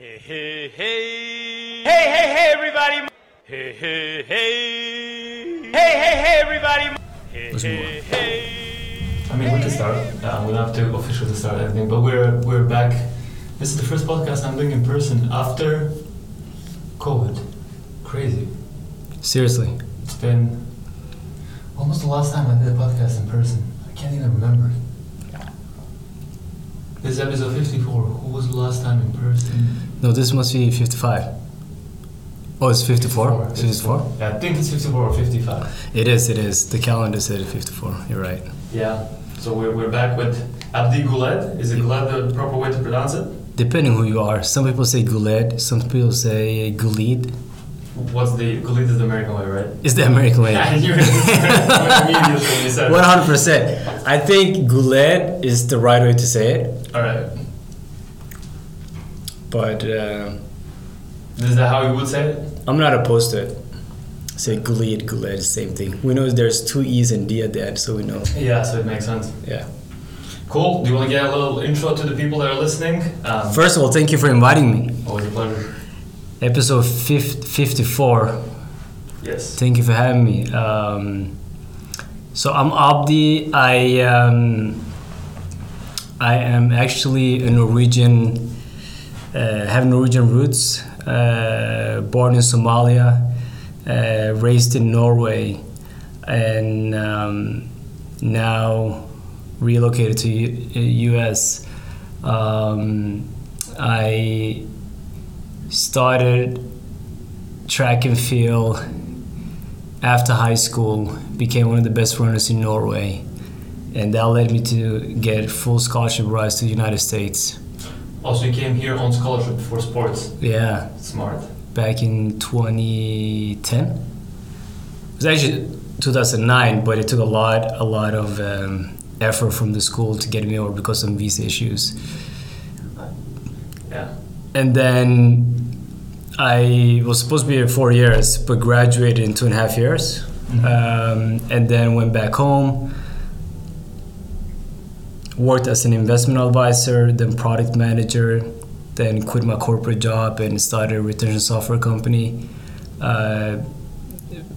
Hey, hey, hey. Hey, hey, hey, everybody. Hey, hey, hey. Hey, hey, hey, everybody. Hey, hey, hey. I mean, we can start. Uh, we don't have to officially start anything, but we're we're back. This is the first podcast I'm doing in person after COVID. Crazy. Seriously. It's been almost the last time I did a podcast in person. I can't even remember. This is episode 54. Who was the last time in person? No, this must be 55. Oh, it's 54? 54. 54? Yeah, I think it's 54 or 55. It is, it is. The calendar said 54. You're right. Yeah. So we're, we're back with Abdi Guleed. Is it the proper way to pronounce it? Depending who you are. Some people say Guled, some people say Gulid. What's the Guled is the American way, right? It's the American way. Immediately when you said 100%. I think Guled is the right way to say it, All right. but uh, Is that how you would say it? I'm not opposed to it. Say Gulid, Guled, same thing. We know there's two E's and D at the end, so we know. Yeah, so it makes sense. Yeah. Cool. Do you want to get a little intro to the people that are listening? Um, First of all, thank you for inviting me. always a pleasure. Episode 50, 54. Yes. Thank you for having me. Um, so I'm Abdi. I um, I am actually a Norwegian. Uh, have Norwegian roots. Uh, born in Somalia, uh, raised in Norway, and um, now relocated to U- U.S. Um, I started track and field after high school became one of the best runners in Norway and that led me to get full scholarship rights to the United States Also, you came here on scholarship for sports. yeah Smart. back in 2010 it was actually 2009 but it took a lot a lot of um, effort from the school to get me over because of visa issues Yeah. and then I was supposed to be here four years, but graduated in two and a half years, um, and then went back home. Worked as an investment advisor, then product manager, then quit my corporate job and started a retention software company. Uh,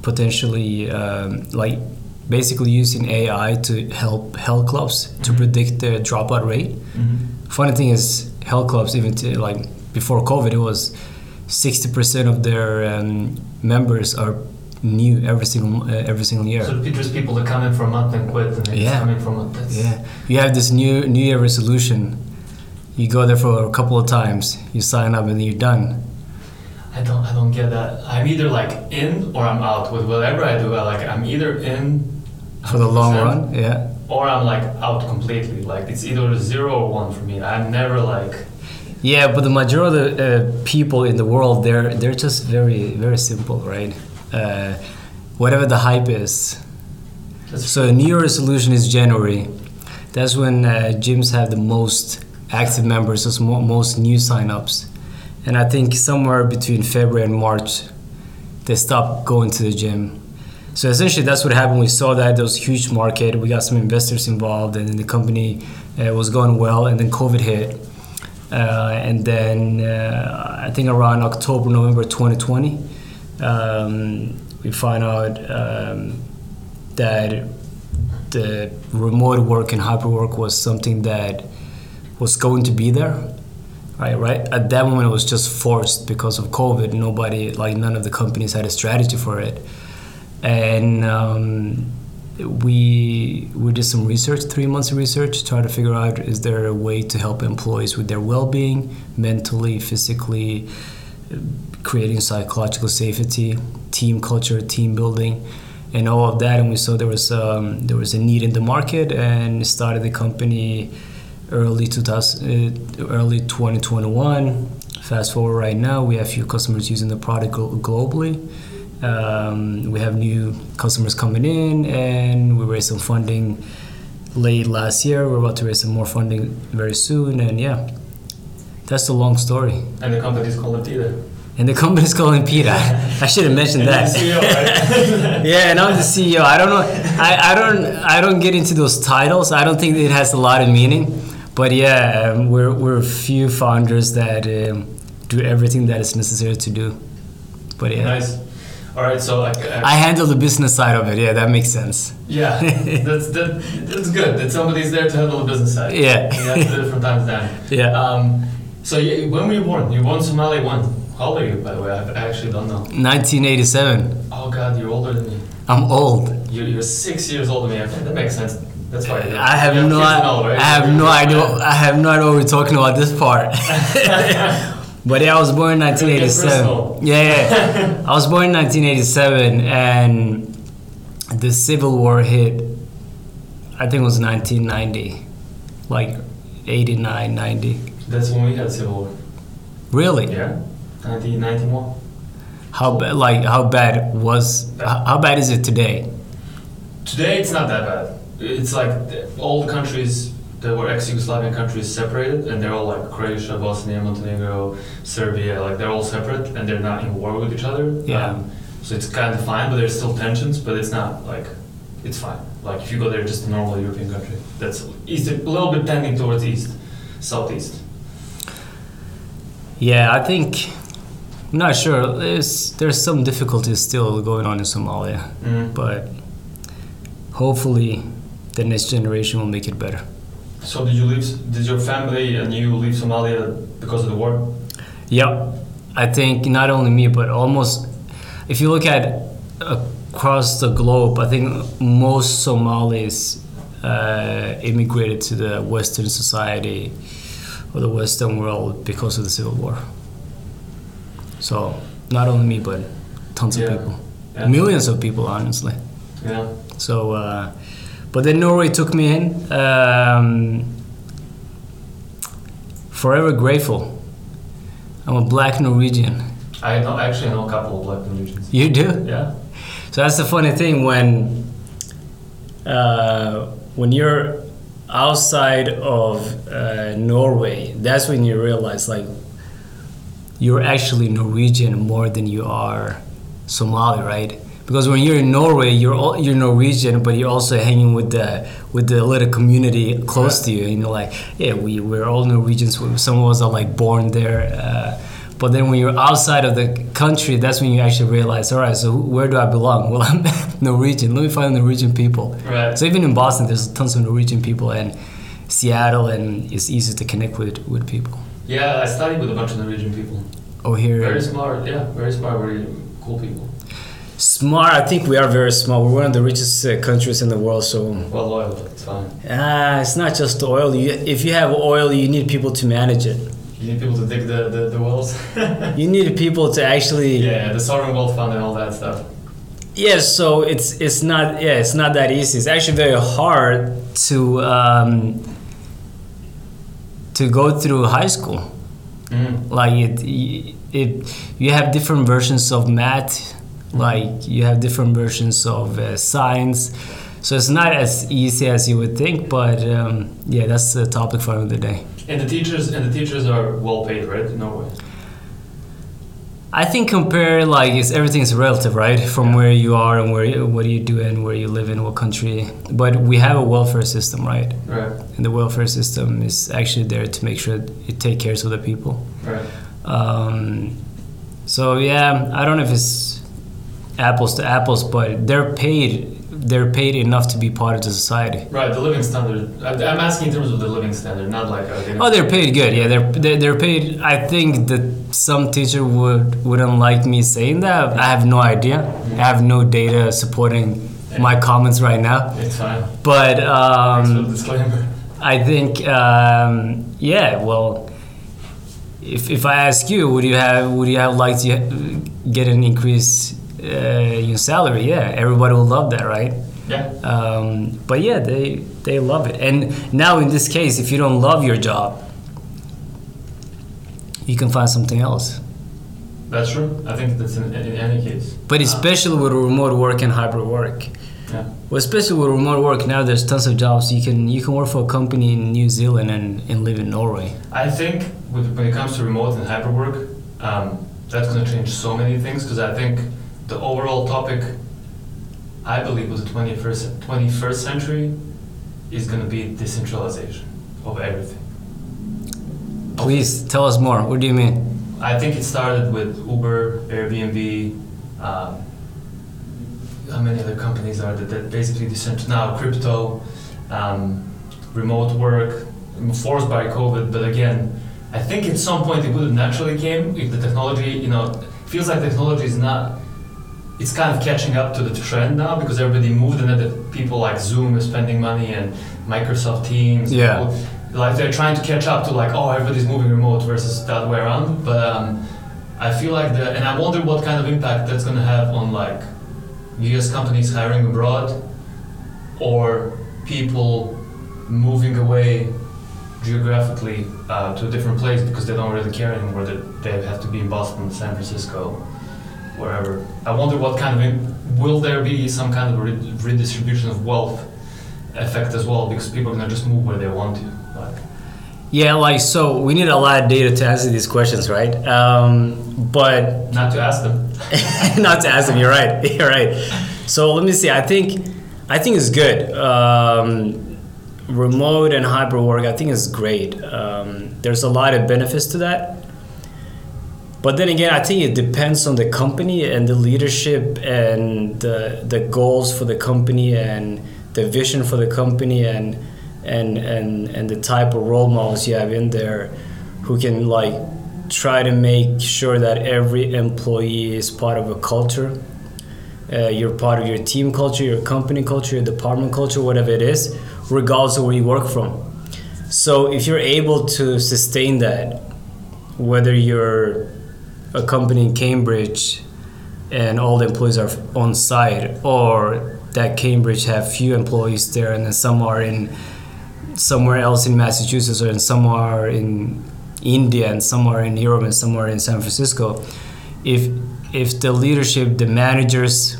potentially, um, like basically using AI to help health clubs to predict their dropout rate Mm-hmm. funny thing is health clubs even to, like before covid it was 60% of their um, members are new every single uh, every single year So there's people that come in for a month and quit, and then Yeah. come in for a month. That's, yeah you have this new new year resolution you go there for a couple of times you sign up and then you're done I don't. I don't get that. I'm either like in or I'm out with whatever I do. I like. I'm either in for the long run yeah or I'm like out completely. Like it's either zero or one for me. I'm never like. yeah but the majority of the uh, people in the world they're they're just very very simple right uh, whatever the hype is That's So New Year resolution is January. That's when uh, gyms have the most active members, mo- most new signups. And I think somewhere between February and March, they stop going to the gym. So essentially, that's what happened. We saw that there was a huge market. We got some investors involved, and then the company uh, was going well. And then COVID hit, uh, and then uh, I think around October, November 2020, um, we find out um, that the remote work and hybrid work was something that was going to be there right right? At that moment it was just forced because of covid. Nobody like none of the companies had a strategy for it. And um, we we did some research three months of research try to figure out is there a way to help employees with their well-being mentally physically creating psychological safety team culture team building and all of that. And we saw there was um, there was a need in the market and started the company early 2000 uh, early 2021 fast forward right now we have few customers using the product glo- globally. Um, we have new customers coming in and we raised some funding late last year. We're about to raise some more funding very soon and yeah that's the long story. And the company is called Empida. And the company's called Empida. I should have mentioned that. CEO, right? yeah, and I'm the CEO. I don't know. I, I don't I don't get into those titles. I don't think it has a lot of meaning. But yeah, um, we're we're a few founders that um, do everything that is necessary to do. But yeah, Nice. All right, so like, uh, I handle the business side of it. Yeah, that makes sense. yeah, that's that, that's good. That somebody's there to handle the business side. Yeah. you have to do it from time to time. Yeah. Um, so you, when were you born? You born in Somalia when? How old are you, by the way? I actually don't know. 1987. Oh God, you're older than me. I'm old. You're, you're six years older than me. That makes sense. That's why. I have no? I have no idea. I have no idea what we're talking about this part. but yeah, I was born in 1987. Yeah, yeah. I was born in 1987, and the Civil War hit. I think it was 1990, like 89, 90. That's when we had civil war. Really? Yeah. 1991. How ba- like how bad was how how bad is it today? Today it's not that bad. It's like all the countries that were ex-Yugoslavian countries separated, and they're all like Croatia, Bosnia, Montenegro, Serbia. Like they're all separate, and they're not in war with each other. Yeah. Um, so it's kind of fine, but there's still tensions. But it's not like it's fine. Like if you go there, just a normal European country. That's east, a little bit tending towards east, southeast. Yeah, I think not sure. There's there's some difficulties still going on in Somalia, Mm. but hopefully the next generation will make it better. So did you leave? Did your family and you leave Somalia because of the war? Yep, I think not only me, but almost if you look at across the globe, I think most Somalis uh, immigrated to the Western society or the Western world because of the Civil War. So not only me, but tons Yeah. of people, Yeah. millions of people, honestly. Yeah. So, uh, but then Norway took me in. Um, forever grateful. I'm a black Norwegian. I know actually know a couple of black Norwegians. You do? Yeah. So that's the funny thing when uh, when you're outside of uh, Norway, that's when you realize like you're actually Norwegian more than you are Somali, right? Because when you're in Norway, you're all, you're Norwegian, but you're also hanging with the with the little community close to you. And you're like, yeah, we we're all Norwegians. Some of us are like born there. Uh, but then when you're outside of the country, that's when you actually realize, all right, so where do I belong? Well, I'm Norwegian. Let me find Norwegian people. Right. So even in Boston, there's tons of Norwegian people, and Seattle, and it's easy to connect with with people. Yeah, I studied with a bunch of Norwegian people. Oh, here, Very smart. Yeah, very smart. Very cool people. smart. I think we are very smart. We're one of the richest uh, countries in the world, so Well loyal. It's fine. ah, it's not just oil. You, if you have oil, you need people to manage it. You need people to dig the the, the wells. You need people to actually. yeah, the sovereign wealth fund and all that stuff. Yes, so it's it's not yeah it's not that easy. It's actually very hard to um, to go through high school. Mm. Like it, it you have different versions of math, like you have different versions of uh, science. So it's not as easy as you would think, but um, yeah, that's the topic for another day. And the teachers and the teachers are well paid, right? In Norway. I think compare like it's everything's relative, right? From Yeah. where you are and where you- what do you do and where you live in what country. But we have a welfare system, right? Right. And the welfare system is actually there to make sure it take care of the people. Right. Um, so yeah, I don't know if it's apples to apples, but they're paid. They're paid enough to be part of the society. Right. The living standard. I'm asking in terms of the living standard, not like. Oh, they're paid good. Yeah, they're they're, they're paid. I think that some teacher would wouldn't like me saying that. I have no idea. I have no data supporting my comments right now. It's fine. But Thanks for the um. I think um, yeah. Well, if if I ask you, would you have would you have liked to get an increase uh, in salary? Yeah, everybody will love that, right? Yeah. Um, but yeah, they they love it. And now in this case, if you don't love your job, you can find something else. That's true. I think that's in, in any case. But Uh, especially with remote work and hybrid work. Yeah. Well, especially with remote work now, there's tons of jobs. You can you can work for a company in New Zealand and, and live in Norway. I think with, when it comes to remote and hybrid work, um, that's going to change so many things because I think the overall topic, I believe, with the 21st, 21st century is going to be decentralization of everything. Please tell us more. What do you mean? I think it started with Uber, Airbnb. Um, how many other companies are there that basically decentral now? Crypto, um, remote work, forced by COVID. But again, I think at some point it would have naturally came if the technology, you know, feels like technology is not. It's kind of catching up to the trend now because everybody moved and then the people like Zoom is spending money and Microsoft Teams. Yeah. people- like they're trying to catch up to like oh everybody's moving remote versus that way around. But um, I feel like the and I wonder what kind of impact that's going to have on like U.S. companies hiring abroad or people moving away geographically uh, to a different place because they don't really care anymore that they have to be in Boston, San Francisco, wherever. I wonder what kind of im- will there be some kind of re- redistribution of wealth effect as well because people are gonna just move where they want to. Yeah, like so we need a lot of data to answer these questions, right? Um, but not to ask them. not to ask them. You're right. You're right. So let me see. I think I think it's good. Um, remote and hybrid work. I think is great. Um, there's a lot of benefits to that. But then again, I think it depends on the company and the leadership and the the goals for the company and the vision for the company and and and and the type of role models you have in there who can like try to make sure that every employee is part of a culture. Uh, you're part of your team culture, your company culture, your department culture, whatever it is, regardless of where you work from. So if you're able to sustain that, whether you're a company in Cambridge and all the employees are on site, or that Cambridge have few employees there and then some are in somewhere else in Massachusetts or in somewhere in India and somewhere in Europe and somewhere in San Francisco. If if the leadership, the managers,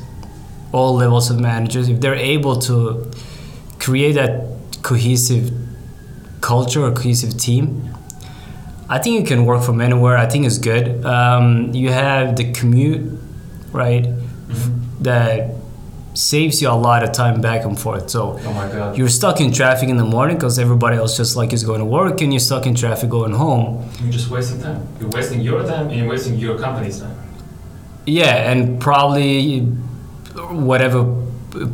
all levels of managers, if they're able to create that cohesive culture or cohesive team, I think you can work from anywhere. I think it's good. Um, you have the commute, right? That saves you a lot of time back and forth. So Oh you're stuck in traffic in the morning because everybody else just like is going to work, and you're stuck in traffic going home. You're just wasting time. You're wasting your time and you're wasting your company's time. Yeah, and probably whatever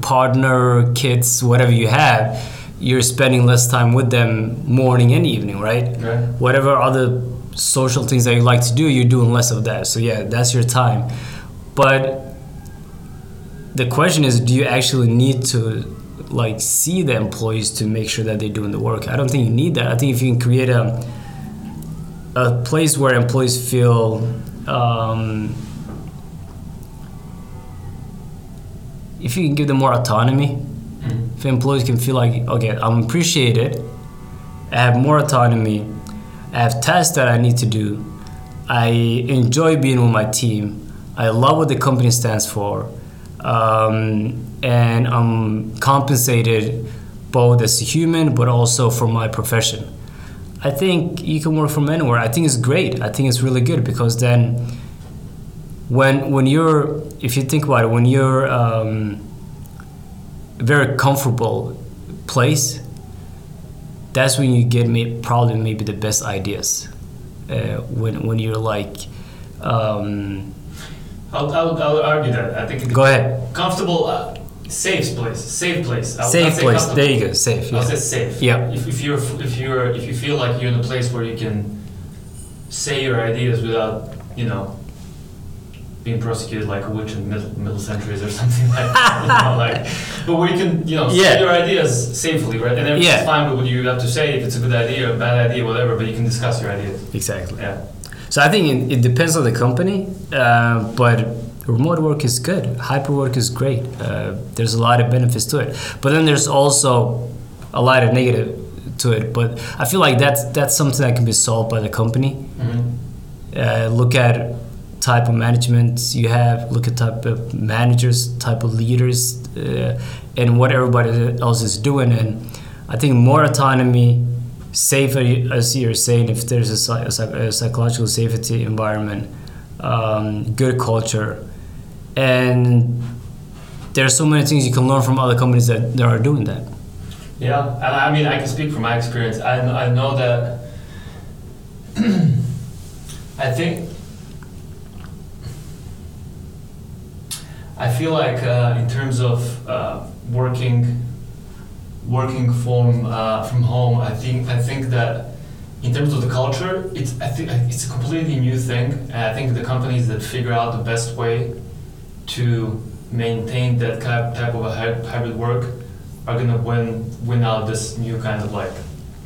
partner, kids, whatever you have, you're spending less time with them morning and evening, right? Right. Whatever other social things that you like to do, you're doing less of that. So yeah, that's your time. But the question is, do you actually need to like see the employees to make sure that they're doing the work? I don't think you need that. I think if you can create a a place where employees feel um, if you can give them more autonomy, Mhm. if employees can feel like, okay, I'm appreciated, I have more autonomy, I have tasks that I need to do, I enjoy being with my team, I love what the company stands for, um, and I'm compensated both as a human but also for my profession. I think you can work from anywhere. I think it's great. I think it's really good because then when when you're if you think about it when you're um, a very comfortable place that's when you get may, probably maybe the best ideas uh, when when you're like um, I'll, I'll, I'll argue that. I think go ahead comfortable, uh, safe place, safe place. I'll, I'll safe say place comfortable. there you go safe I'll yeah. say safe. Yeah. If, if you're if you're if you feel like you're in a place where you can say your ideas without you know being prosecuted like a witch in middle, middle centuries or something like that, you know, like but where you can you know Yeah. say your ideas safely, right? And everything's Yeah. fine with what you have to say if it's a good idea or a bad idea, whatever. But you can discuss your ideas. exactly Yeah. So I think it, it depends on the company, uh, but remote work is good. Hybrid work is great. Uh, there's a lot of benefits to it, but then there's also a lot of negative to it. But I feel like that's that's something that can be solved by the company. Mm-hmm. Uh, look at type of management you have. Look at type of managers, type of leaders, uh, and what everybody else is doing. And I think more autonomy, safer, as you're saying, if there's a, a, a psychological safety environment, um, good culture, and there's so many things you can learn from other companies that, that are doing that. Yeah, and I mean, I can speak from my experience. I, I know that I think I feel like uh, in terms of uh, working working from uh, from home, I think I think that in terms of the culture, it's I think it's a completely new thing. And I think the companies that figure out the best way to maintain that type of a hybrid work are gonna win win out this new kind of like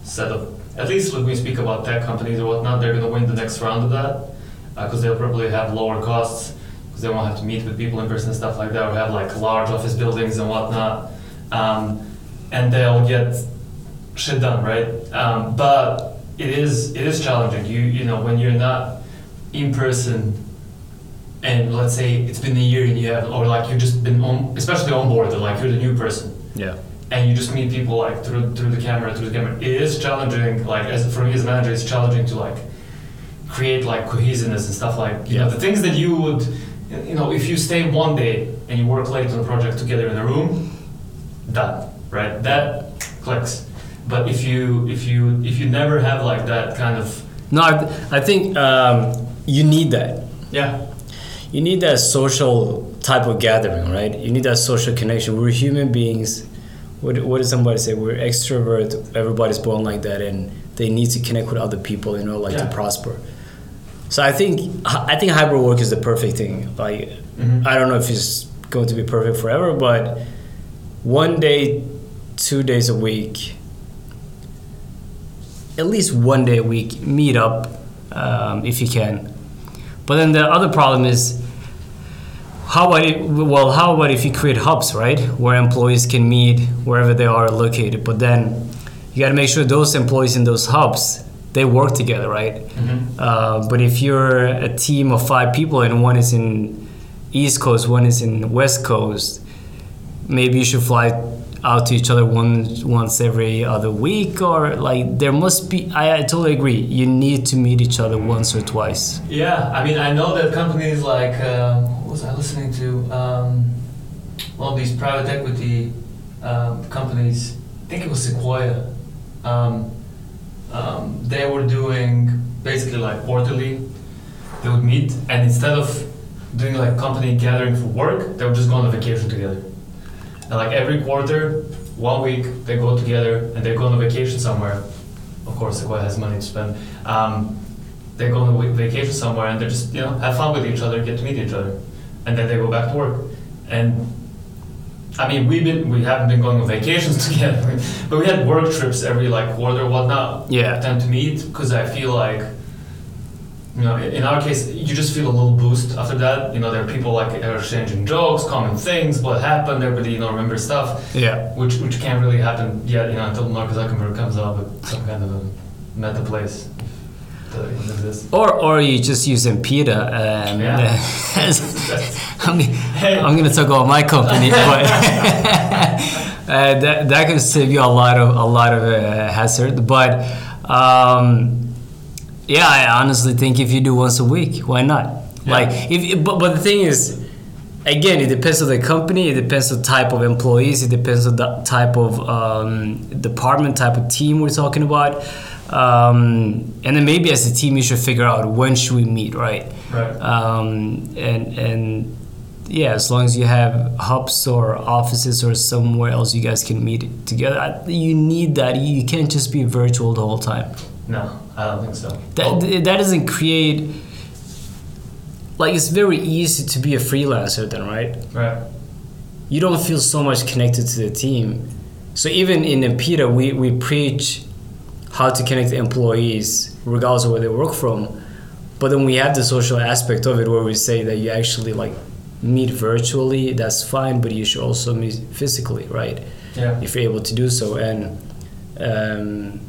set of at least when we speak about tech companies or whatnot, they're gonna win the next round of that because they'll probably have lower costs because they won't have to meet with people in person and stuff like that or have like large office buildings and whatnot, um, and they'll get shit done, right? Um, but it is it is challenging. You you know when you're not in person and let's say it's been a year and you have or like you've just been on especially on board like you're the new person Yeah. and you just meet people like through through the camera through the camera it is challenging like as for me as a manager it's challenging to like create like cohesiveness and stuff like you know Yeah. the things that you would you know if you stay one day and you work late on a project together in a room done right that clicks but if you if you if you never have like that kind of No, I, I think um, you need that. yeah You need that social type of gathering, right? You need that social connection. We're human beings. What, what does somebody say? We're extrovert. Everybody's born like that, and they need to connect with other people, you know, like Yeah. to prosper. So I think I think hybrid work is the perfect thing. Like Mhm. I don't know if it's going to be perfect forever, but one day, two days a week, at least one day a week, meet up um, if you can. But then the other problem is how about it, well how about if you create hubs right? Where employees can meet wherever they are located. But then you got to make sure those employees in those hubs they work together right? Uh, but if you're a team of five people and one is in east coast one is in west coast maybe you should fly out to each other once once every other week or like there must be I, I totally agree you need to meet each other once or twice Yeah, I mean, I know that companies like um, what was I listening to? Um, these private equity um, companies. I think it was Sequoia. Um, um, they were doing basically like quarterly. They would meet, and instead of doing like company gathering for work, they would just go on a vacation together. And like every quarter, one week, they go together and they go on a vacation somewhere. Of course, Sequoia has money to spend. Um, they go on a vacation somewhere and they just you know have fun with each other, get to meet each other, and then they go back to work. And I mean, we've been we haven't been going on vacations together, but we had work trips every like quarter whatnot. Yeah. Tend to meet because I feel like. You know, in our case, you just feel a little boost after that. You know, there are people like are exchanging jokes, common things, what happened. Everybody, you know, remembers stuff yeah which which can't really happen yet, you know, until Mark Zuckerberg comes up with some kind of a meta place. Or, or you just use Empida. Um, Yeah. I mean, Hey. I'm going to talk about my company, but uh, that, that can save you a lot of a lot of uh, hazard. But um, yeah, I honestly think if you do once a week, why not? Yeah. Like, if but, but the thing is, again, it depends on the company. It depends on the type of employees. It depends on the type of um, department, type of team we're talking about. Um, and then maybe as a team, you should figure out when should we meet, right? Right. Um, and and yeah, as long as you have hubs or offices or somewhere else you guys can meet together, you need that. You can't just be virtual the whole time. No, I don't think so. That Oh, that doesn't create. Like it's very easy to be a freelancer then, right? right. you don't feel so much connected to the team. So even in Empida, we, we preach how to connect employees regardless of where they work from. But then we have the social aspect of it where we say that you actually like meet virtually, that's fine, but you should also meet physically, right? Yeah. If you're able to do so. And um,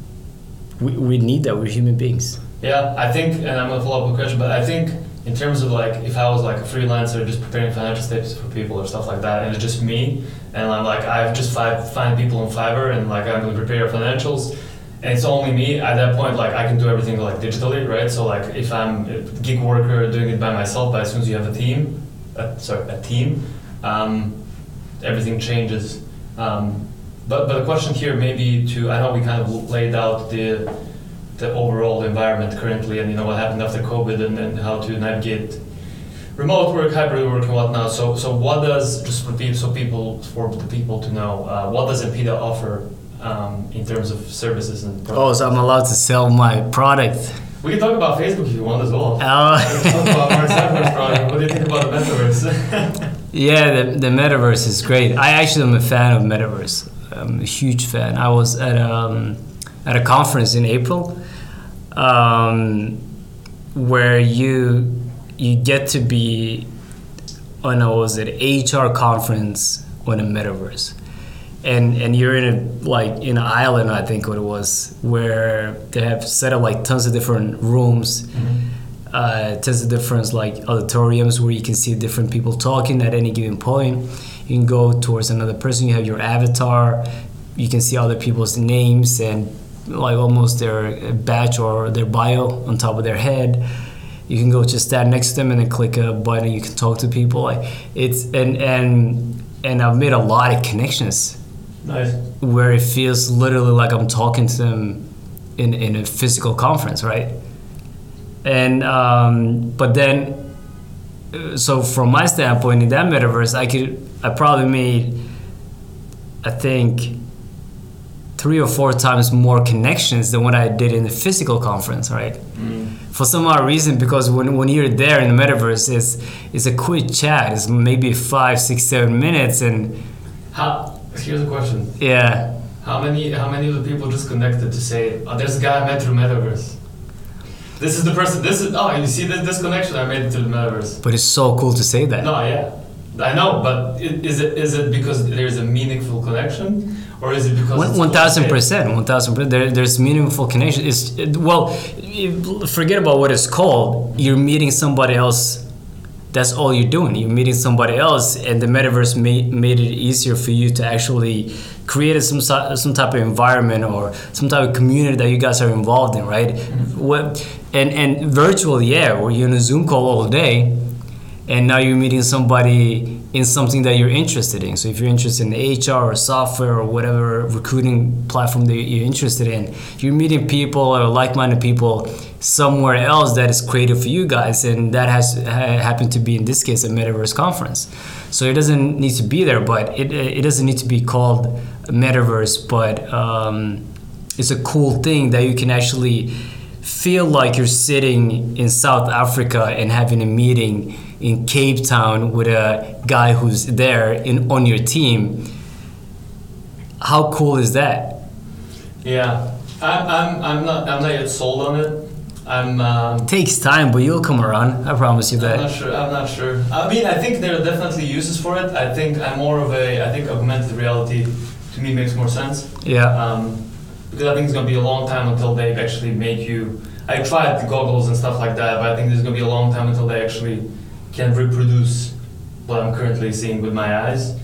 we, we need that, we're human beings. Yeah, I think, and I'm gonna follow up with a question, but I think in terms of like, if I was like a freelancer just preparing financial statements for people or stuff like that, and it's just me, and I'm like, I've just five, find people on Fiverr, and like I'm gonna prepare financials, and it's only me. At that point, like I can do everything like digitally, right? So like, if I'm a gig worker doing it by myself, but as soon as you have a team, uh, sorry, a team, um, everything changes. Um, but but the question here maybe to I know we kind of laid out the the overall environment currently and you know what happened after COVID and, and how to navigate remote work, hybrid work, and whatnot. So, so what does just for people, so people for the people to know, uh, what does Empida offer um, in terms of services and products? Oh, so I'm allowed to sell my product. We can talk about Facebook if you want as well. We can Oh. talk about Mark Zuckerberg's product. What do you think about the metaverse? Yeah, the, the metaverse is great. I actually am a fan of metaverse. I'm a huge fan. I was at um, at a conference in April, um, where you you get to be on a was it HR conference on a metaverse, and and you're in a like in an island I think what it was where they have set up like tons of different rooms uh, tons of different like auditoriums where you can see different people talking at any given point. You can go towards another person. You have your avatar. You can see other people's names and like almost their badge or their bio on top of their head. You can go just stand next to them and then click a button. You can talk to people. Like it's and and and I've made a lot of connections nice. where it feels literally like I'm talking to them in, in a physical conference, right? And um, but then, uh, so from my standpoint, in that metaverse, I could I probably made, I think, three or four times more connections than what I did in the physical conference, right? Mm. For some odd reason, because when, when you're there in the metaverse, it's it's a quick chat. It's maybe five, six, seven minutes, and How, here's a question. yeah. How many how many of the people just connected to say, oh, there's a guy I met through metaverse. This is the person. This is oh, you see this, this connection I made to the metaverse. But it's so cool to say that. No, yeah, I know, but is it is it because there's a meaningful connection, or is it because one thousand percent, one thousand percent. There, there's meaningful connection. It's it, well, forget about what it's called. You're meeting somebody else. That's all you're doing. You're meeting somebody else, and the metaverse made made it easier for you to actually create some some type of environment or some type of community that you guys are involved in, right? Mm-hmm. What and and virtual, yeah, where you're in a Zoom call all day, and now you're meeting somebody in something that you're interested in. So if you're interested in HR or software or whatever recruiting platform that you're interested in, you're meeting people or like-minded people somewhere else that is creative for you guys, and that has ha- happened to be in this case a metaverse conference. So it doesn't need to be there, but it it doesn't need to be called metaverse, but um, it's a cool thing that you can actually feel like you're sitting in South Africa and having a meeting in Cape Town with a guy who's there in on your team. How cool is that? Yeah, I'm, I'm, I'm not I'm not yet sold on it. I'm um, takes time, but you'll come around. I promise you that. I'm not sure. I'm not sure. I mean, I think there are definitely uses for it. I think I'm more of a. I think augmented reality to me makes more sense. Yeah. Um, because I think it's gonna be a long time until they actually make you. I tried the goggles and stuff like that, but I think there's gonna be a long time until they actually can reproduce what I'm currently seeing with my eyes.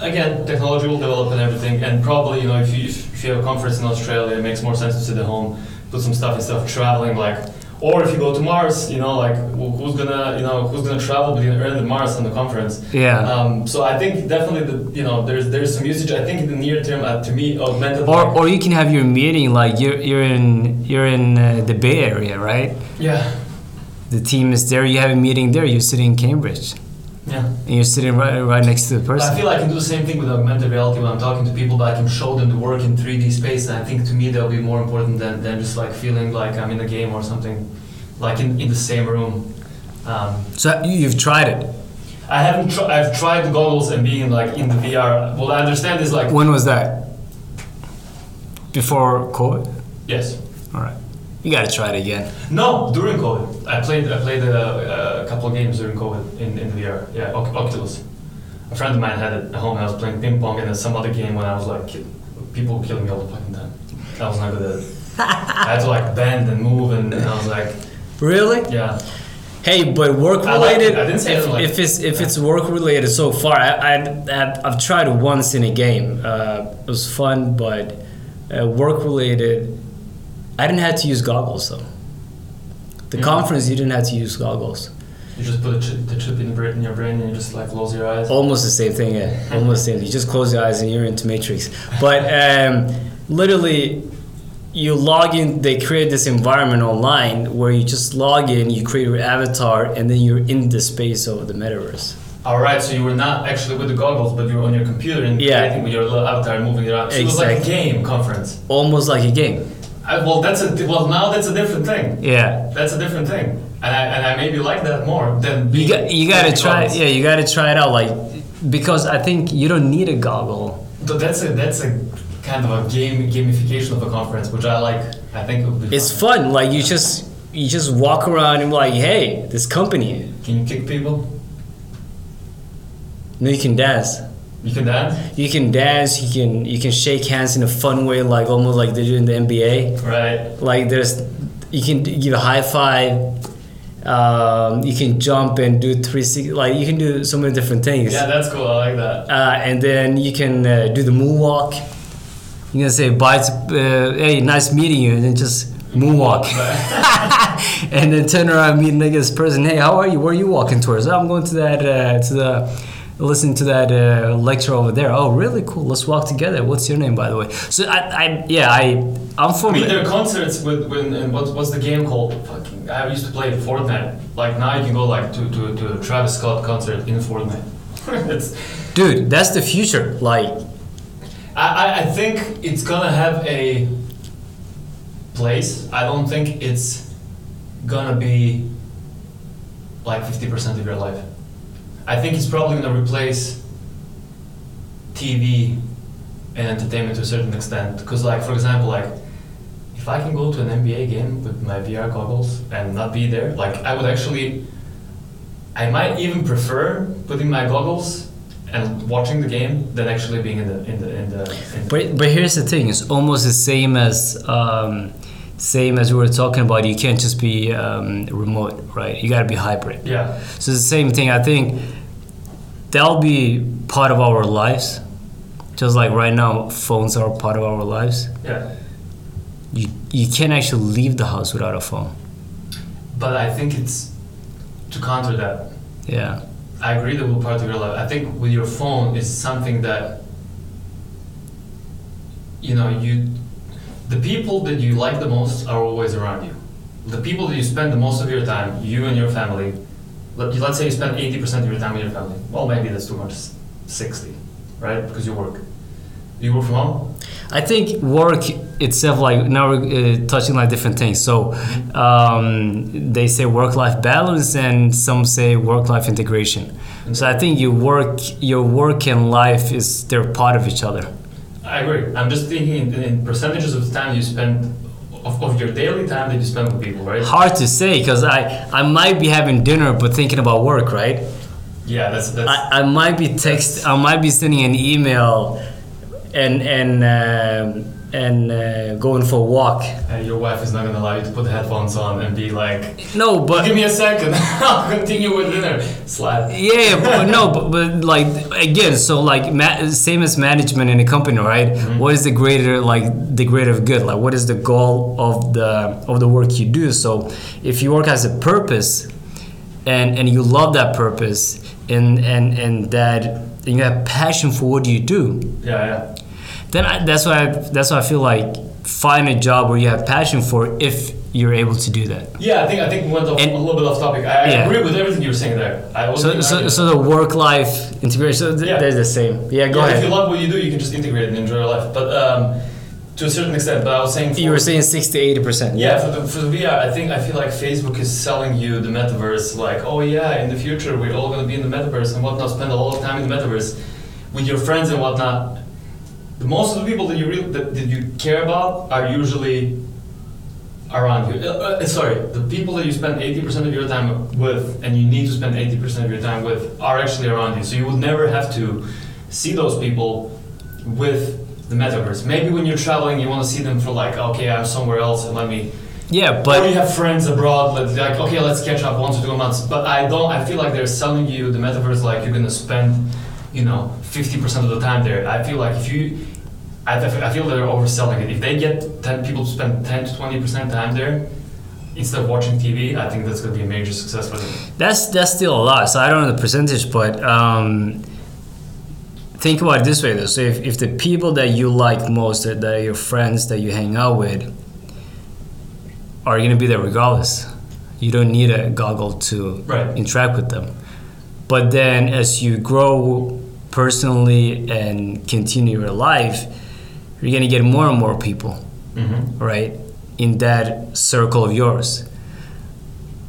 Again, technology will develop and everything, and probably you know if you if you have a conference in Australia, it makes more sense to sit at home, put some stuff instead of traveling like. Or if you go to Mars, you know, like who's gonna, you know, who's gonna travel between Earth and Mars on the conference? Yeah. Um, so I think definitely the, you know, there's there's some usage. I think in the near term, uh, to me, augmented. Or, like- or you can have your meeting like you're you're in you're in uh, the Bay Area, right? yeah, The team is there. You have a meeting there. You're sitting in Cambridge, yeah. and you're sitting right right next to the person. I feel I can do the same thing with augmented reality when I'm talking to people, but I can show them the work in 3D space, and I think to me that'll be more important than, than just like feeling like I'm in a game or something, like in, in the same room. Um, So you- you've tried it. I haven't. Tr- I've tried the goggles and being like in the VR. Well, I understand is like When was that? Before COVID. yes. All right. You gotta try it again. No, during COVID, I played. I played a, a couple of games during COVID in, in the VR. Yeah, Oc- Oculus. A friend of mine had it at home. I was playing ping pong and then some other game when I was like, people were killing me all the fucking time. I was not good at it. I had to like bend and move, and, and I was like, Really? yeah. Hey, but work I like related. I didn't say I if, like if it's if it's work related so far, I, I I've, I've tried once in a game. Uh, it was fun, but uh, work related, I didn't have to use goggles though. The Mm. conference, you didn't have to use goggles. You just put a chip, the chip in, in your brain and you just like close your eyes. Almost the same thing. Yeah, almost the same. You just close your eyes and you're into Matrix. But um, literally, you log in they create this environment online where you just log in you create your avatar and then you're in the space of the metaverse All right, so you were not actually with the goggles, but you were on your computer and Yeah. creating with your little avatar and moving around. So it was like a game conference. almost like a game I, well, that's a well now that's a different thing. yeah That's a different thing, and I and I maybe like that more than you being got you got to try goggles. yeah you got to try it out like because i think you don't need a goggle So that's a that's a kind of a game gamification of a conference, which I like. I think it would be. it's fun. fun like you just you just walk around and like hey this company Can you kick people? no you can dance You can dance, you can dance you can you can shake hands in a fun way like almost like they do in the nba right? like there's you can give a high five um, you can jump and do three six like you can do so many different things. Yeah, that's cool. I like that. uh, and then you can uh, do the moonwalk. You can say bye to, uh, hey nice meeting you and then just moonwalk. And then turn around and meet this person hey how are you? Where are you walking towards? I'm going to that uh, to the listen to that uh, lecture over there oh really cool let's walk together what's your name by the way so i, I yeah i i'm I from mean, there are concerts with when and what's what's the game called? Fucking, I used to play Fortnite. Like now you can go like to to, to a Travis Scott concert in Fortnite. it's, dude that's the future like I, I I think it's gonna have a place. I don't think it's gonna be like fifty percent of your life. I think it's probably gonna replace TV and entertainment to a certain extent. Because, like, for example, like if I can go to an NBA game with my VR goggles and not be there, like I would actually, I might even prefer putting my goggles and watching the game than actually being in the in the in the. In the But but here's the thing: it's almost the same as um, same as we were talking about. You can't just be um, remote, right? You got to be hybrid. yeah, So it's the same thing. I think that'll be part of our lives, just like right now, phones are part of our lives. yeah. You you can't actually leave the house without a phone. But I think it's to counter that. Yeah. I agree that will part of your life. I think with your phone is something that you know you the people that you like the most are always around you. The people that you spend the most of your time, you and your family. Let, let's say you spend eighty percent of your time with your family. Well, maybe that's too much. Sixty, right? Because you work. You work from home. I think work itself, like now we're uh, touching like different things. So um, they say work-life balance, and some say work-life integration. So I think your work, your work and life is they're part of each other. I agree. I'm just thinking in, in percentages of the time you spend of, of your daily time that you spend with people, right? Hard to say because I I might be having dinner but thinking about work, right? Yeah, that's that's. I, I might be text, I might be sending an email, and and um, and uh, going for a walk. And your wife is not gonna allow you to put the headphones on and be like, No, but "Give me a second, I'll continue with dinner." Slap. Yeah, but no, but, but like again, so like ma- same as management in a company, right? What is the greater like the greater good? Like what is the goal of the of the work you do? So if you work as a purpose, and and you love that purpose, and and and that and you have passion for what you do, Yeah, yeah. Then I, that's why I, that's why I feel like find a job where you have passion for if you're able to do that. Yeah, I think I think we went off, And- a little bit off topic. I, I Yeah. agree with everything you were saying there. I So so, so the work life integration, so th- Yeah. they're the same. Yeah, go yeah, ahead. If you love what you do, you can just integrate and enjoy your life. But um, to a certain extent, but I was saying. For, You were saying 60 80 percent. Yeah, for the, for the VR, I think I feel like Facebook is selling you the metaverse. Like, oh yeah, in the future we're all gonna be in the metaverse and whatnot. Spend a lot of time in the metaverse with your friends and whatnot. The most of the people that you really that, that you care about are usually around you. Uh, uh, sorry, the people that you spend eighty percent of your time with, and you need to spend eighty percent of your time with, are actually around you. So you would never have to see those people with the metaverse. Maybe when you're traveling, you want to see them for like, okay, I'm somewhere else, and let me Yeah, but. or you have friends abroad, like, like okay, let's catch up once or two months. But I don't. I feel like they're selling you the metaverse like you're gonna spend, you know, fifty percent of the time there. I feel like if you, I, I feel they're overselling it. If they get ten people to spend ten to twenty percent time there, instead of watching TV, I think that's gonna be a major success for them. that's that's still a lot. So I don't know the percentage, but um, think about it this way though. So if, if the people that you like most, that, that are your friends that you hang out with, are going to be there regardless. You don't need a goggle to Right. interact with them. But then as you grow personally and continue your life, you're going to get more and more people, Mm-hmm. right, in that circle of yours.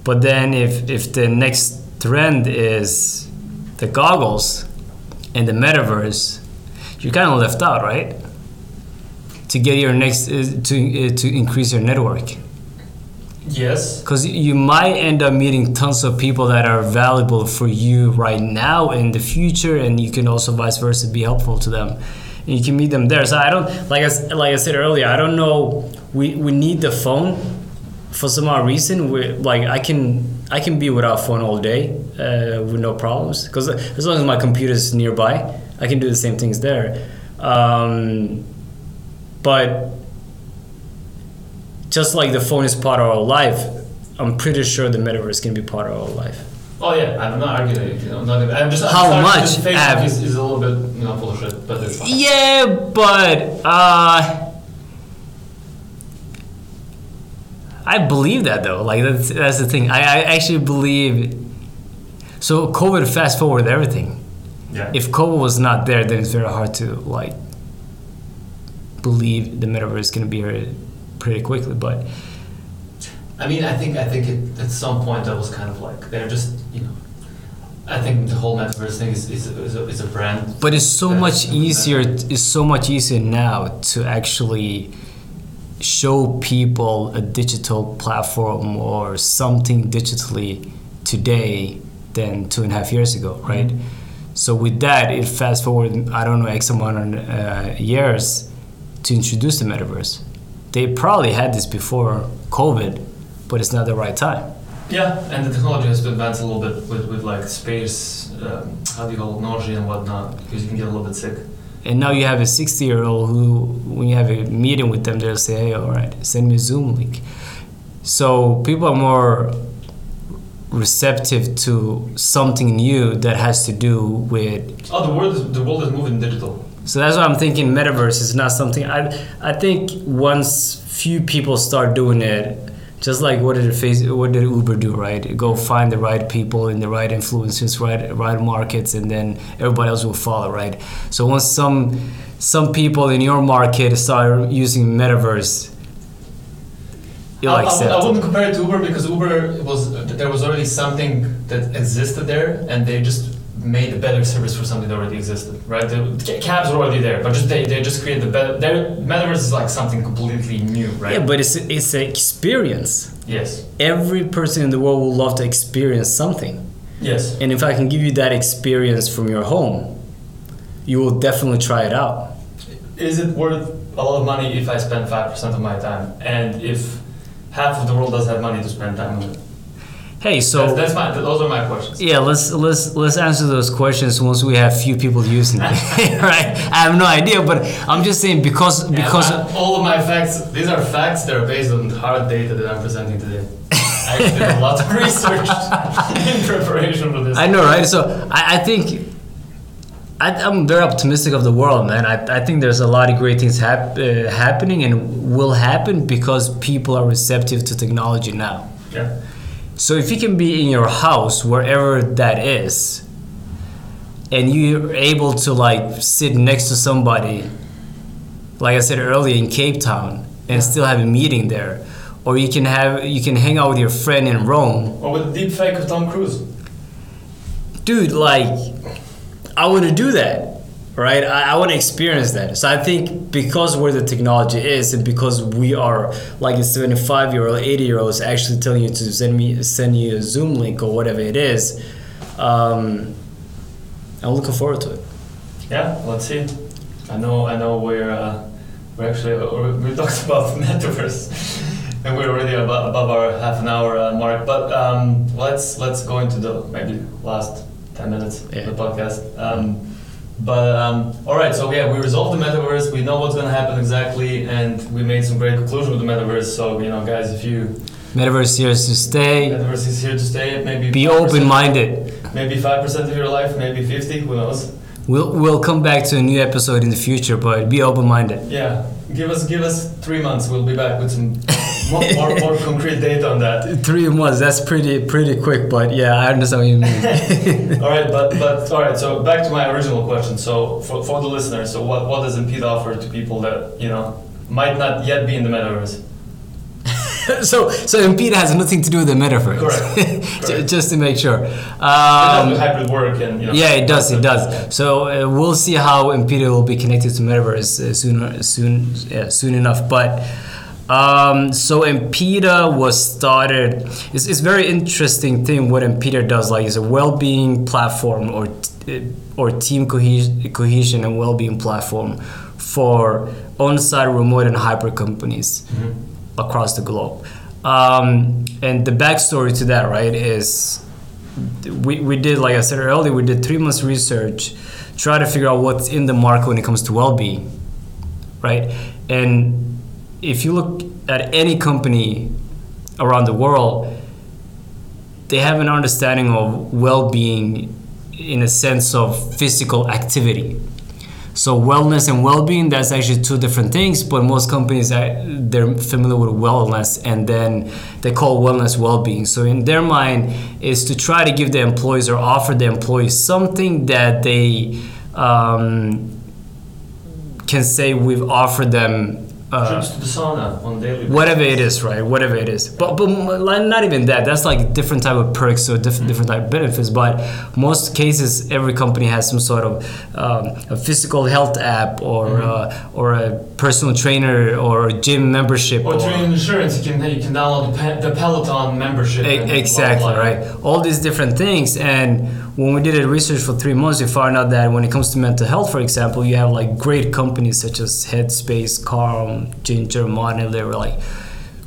But then if, if the next trend is the goggles and the metaverse, you're kind of left out, right? To get your next uh, to uh, to increase your network, Yes. because you might end up meeting tons of people that are valuable for you right now and in the future, and you can also vice versa be helpful to them. And you can meet them there. So I don't like I, like I said earlier. I don't know. We we need the phone for some odd reason. We like I can I can be without phone all day uh, with no problems because as long as my computer is nearby, I can do the same things there. Um, but just like the phone is part of our life, I'm pretty sure the metaverse can be part of our life. Oh yeah, I'm not arguing. You know, not, I'm just. How I'm sorry, much Facebook is, is a little bit you know full but it's fine. Yeah, but uh, I believe that though. Like that's that's the thing. I, I actually believe. So COVID fast forward everything. Yeah. If COVID was not there, then it's very hard to like believe the metaverse is gonna be here pretty quickly. But I mean, I think I think it, at some point that was kind of like they're just you know. I think the whole metaverse thing is is, is, a, is a brand. but it's so much easier. It's so much easier now to actually show people a digital platform or something digitally today than two and a half years ago, right? So with that, it fast forward I don't know x amount of uh, years to introduce the metaverse. They probably had this before COVID, but it's not the right time. Yeah, and the technology has to advance a little bit with, with like space, um, how do you call it, nausea and whatnot, because you can get a little bit sick. And now you have a 60 year old who, when you have a meeting with them, they'll say, hey, all right, send me a Zoom link. So people are more receptive to something new that has to do with. Oh, the world is the world is moving digital. So that's why I'm thinking metaverse is not something. I, I think once few people start doing it, just like what did face, what did Uber do, right? Go find the right people and the right influencers, right, right markets, and then everybody else will follow, right? So once some some people in your market start using metaverse, I, I. I wouldn't compare it to Uber because Uber was there was already something that existed there, and they just made a better service for something that already existed, right? The ca- cabs were already there, but just they, they just created the better. Their metaverse is like something completely new, right? Yeah, but it's it's an experience. yes, Every person in the world will love to experience something. yes. And if I can give you that experience from your home, you will definitely try it out. Is it worth a lot of money if I spend five percent of my time, and if half of the world doesn't have money to spend time on it? Hey, so that's, that's my those are my questions. yeah, let's let's let's answer those questions once we have few people using it. right? I have no idea, but I'm just saying because And because I- all of my facts, these are facts that are based on hard data that I'm presenting today. I did a lot of research in preparation for this. I know, right? So I, I think I, I'm very optimistic of the world, man. I, I think there's a lot of great things hap- uh, happening and will happen because people are receptive to technology now. Yeah. So if you can be in your house, wherever that is, and you're able to like sit next to somebody, like I said earlier in Cape Town, and still have a meeting there, or you can have you can hang out with your friend in Rome, Or with deep fake of Tom Cruise. dude. Like, I want to do that, right? I, I want to experience that. So I think because where the technology is, and because we are like a 75 year old, 80 year old is actually telling you to send me send you a Zoom link or whatever it is, um, I'm looking forward to it. Yeah, let's see. I know, I know. We're uh, we're actually uh, we talked about the metaverse, and we're already above, above our half an hour uh, mark. But um, let's let's go into the maybe last ten minutes Yeah. of the podcast. Um, but um, all right, so yeah, we resolved the metaverse. We know what's going to happen exactly, and we made some great conclusion with the metaverse. So you know, guys, if you Metaverse here is to stay. metaverse is here to stay, maybe Be open minded. maybe five percent of your life, maybe fifty, who knows? We'll we'll come back to a new episode in the future, but be open minded. Yeah, give us give us three months. We'll be back with some more, more, more concrete data on that. Three months. That's pretty pretty quick, but yeah, I understand what you mean. all right, but but all right. So back to my original question. So for, for the listeners, so what what does Empida offer to people that you know might not yet be in the metaverse? so so Empida has nothing to do with the metaverse. Correct. Correct. Just to make sure. Um, Um, hybrid work and you know. yeah, it does. It does. So uh, we'll see how Empida will be connected to metaverse uh, soon soon yeah, soon enough. But um, so Empida was started. It's, it's very interesting thing what Empida does. Like it's a well-being platform or or team cohesion, cohesion and well-being platform for on-site, remote, and hybrid companies across the globe. Um, and the backstory to that, right, is we, we did, like I said earlier, we did three months research, try to figure out what's in the market when it comes to well-being, right? And if you look at any company around the world, they have an understanding of well-being in a sense of physical activity. So wellness and well-being that's actually two different things, but most companies they're familiar with wellness and then they call wellness well-being. So in their mind is to try to give the employees or offer the employees something that they um, can say we've offered them uh, Trips to the sauna on daily. basis. whatever it is right whatever it is but but not even that that's like different type of perks or different different type of benefits but most cases every company has some sort of um, a physical health app or uh, or a personal trainer or gym membership Or through insurance, you can you can download the, Peloton membership. E- Exactly blah, blah, blah. right. All these different things, and when we did a research for three months, we found out that when it comes to mental health, for example, you have like great companies such as Headspace, Calm, Ginger, Model. They were like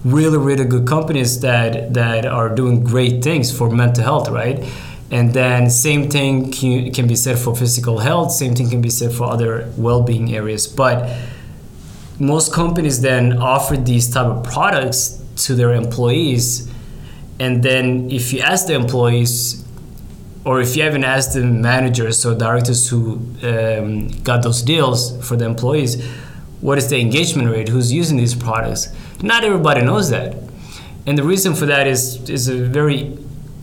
really, really good companies that that are doing great things for mental health, right? And then same thing can be said for physical health. Same thing can be said for other well-being areas, but most companies then offer these type of products to their employees and then if you ask the employees or if you even ask the managers or directors who um, got those deals for the employees what is the engagement rate who's using these products? Not everybody knows that. And the reason for that is is a very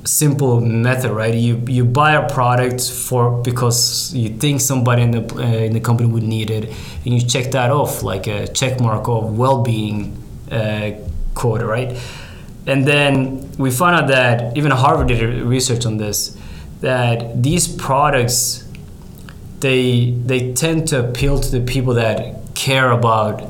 simple method right? You you buy a product for because you think somebody in the uh, in the company would need it and you check that off like a check mark of well-being uh, quota right? And then we found out that even Harvard did research on this that these products they they tend to appeal to the people that care about